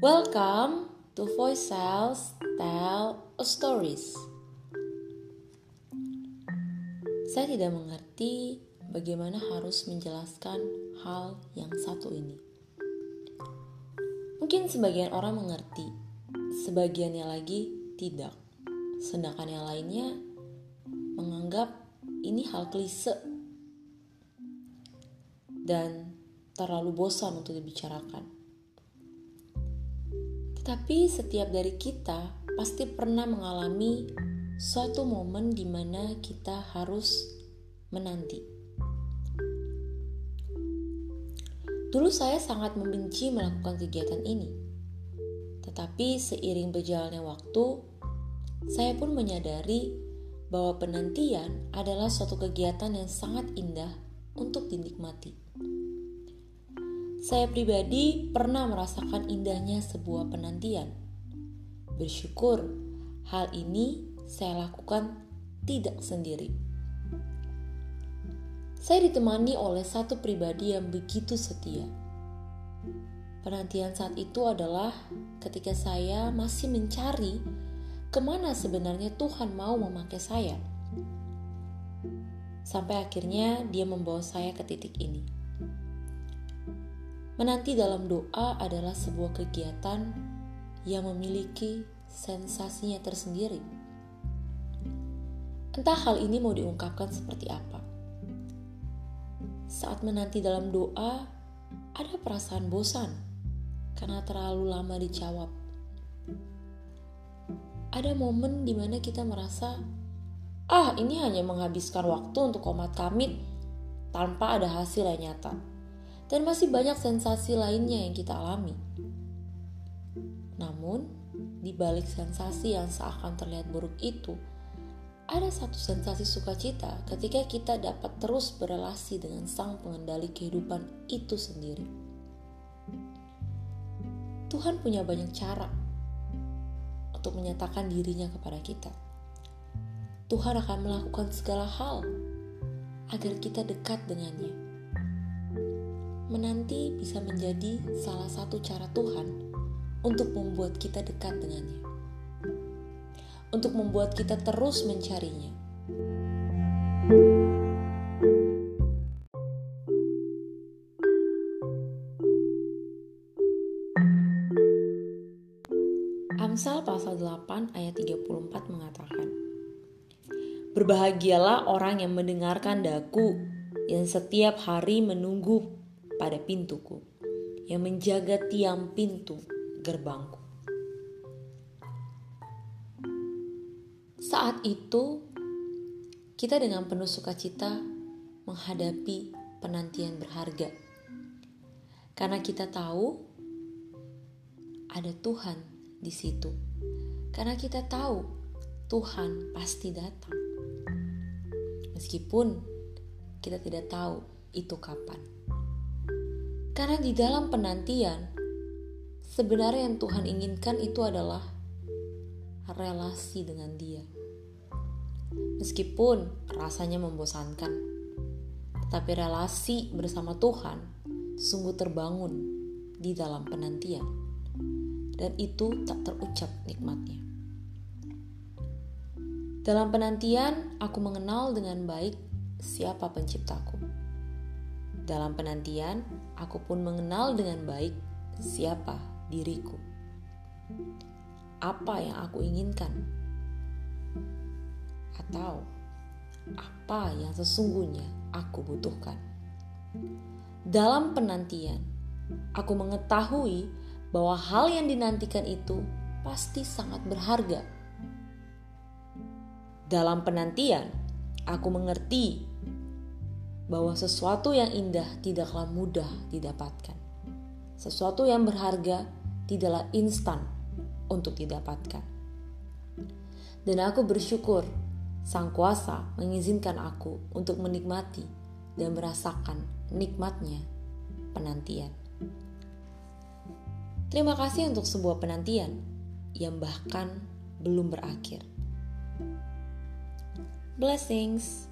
Welcome to Voice Cells Tell a Stories. Saya tidak mengerti bagaimana harus menjelaskan hal yang satu ini. Mungkin sebagian orang mengerti, sebagiannya lagi tidak. Sedangkan yang lainnya menganggap ini hal klise dan terlalu bosan untuk dibicarakan. Tetapi setiap dari kita pasti pernah mengalami suatu momen di mana kita harus menanti. Dulu saya sangat membenci melakukan kegiatan ini. Tetapi seiring berjalannya waktu, saya pun menyadari bahwa penantian adalah suatu kegiatan yang sangat indah untuk dinikmati. Saya pribadi pernah merasakan indahnya sebuah penantian. Bersyukur hal ini saya lakukan tidak sendiri. Saya ditemani oleh satu pribadi yang begitu setia. Penantian saat itu adalah ketika saya masih mencari ke mana sebenarnya Tuhan mau memakai saya. Sampai akhirnya dia membawa saya ke titik ini. Menanti dalam doa adalah sebuah kegiatan yang memiliki sensasinya tersendiri. Entah hal ini mau diungkapkan seperti apa. Saat menanti dalam doa, ada perasaan bosan karena terlalu lama dijawab. Ada momen di mana kita merasa, ah ini hanya menghabiskan waktu untuk komat kamit tanpa ada hasil yang nyata dan masih banyak sensasi lainnya yang kita alami. Namun, di balik sensasi yang seakan terlihat buruk itu, ada satu sensasi sukacita ketika kita dapat terus berelasi dengan sang pengendali kehidupan itu sendiri. Tuhan punya banyak cara untuk menyatakan dirinya kepada kita. Tuhan akan melakukan segala hal agar kita dekat dengannya menanti bisa menjadi salah satu cara Tuhan untuk membuat kita dekat dengannya, untuk membuat kita terus mencarinya. Amsal pasal 8 ayat 34 mengatakan, Berbahagialah orang yang mendengarkan daku, yang setiap hari menunggu pada pintuku, yang menjaga tiang pintu gerbangku. Saat itu, kita dengan penuh sukacita menghadapi penantian berharga, karena kita tahu ada Tuhan di situ, karena kita tahu Tuhan pasti datang, meskipun kita tidak tahu itu kapan. Karena di dalam penantian, sebenarnya yang Tuhan inginkan itu adalah relasi dengan Dia. Meskipun rasanya membosankan, tetapi relasi bersama Tuhan sungguh terbangun di dalam penantian, dan itu tak terucap nikmatnya. Dalam penantian, aku mengenal dengan baik siapa Penciptaku dalam penantian, aku pun mengenal dengan baik siapa diriku. Apa yang aku inginkan? Atau apa yang sesungguhnya aku butuhkan? Dalam penantian, aku mengetahui bahwa hal yang dinantikan itu pasti sangat berharga. Dalam penantian, aku mengerti bahwa sesuatu yang indah tidaklah mudah didapatkan. Sesuatu yang berharga tidaklah instan untuk didapatkan. Dan aku bersyukur Sang Kuasa mengizinkan aku untuk menikmati dan merasakan nikmatnya penantian. Terima kasih untuk sebuah penantian yang bahkan belum berakhir. Blessings.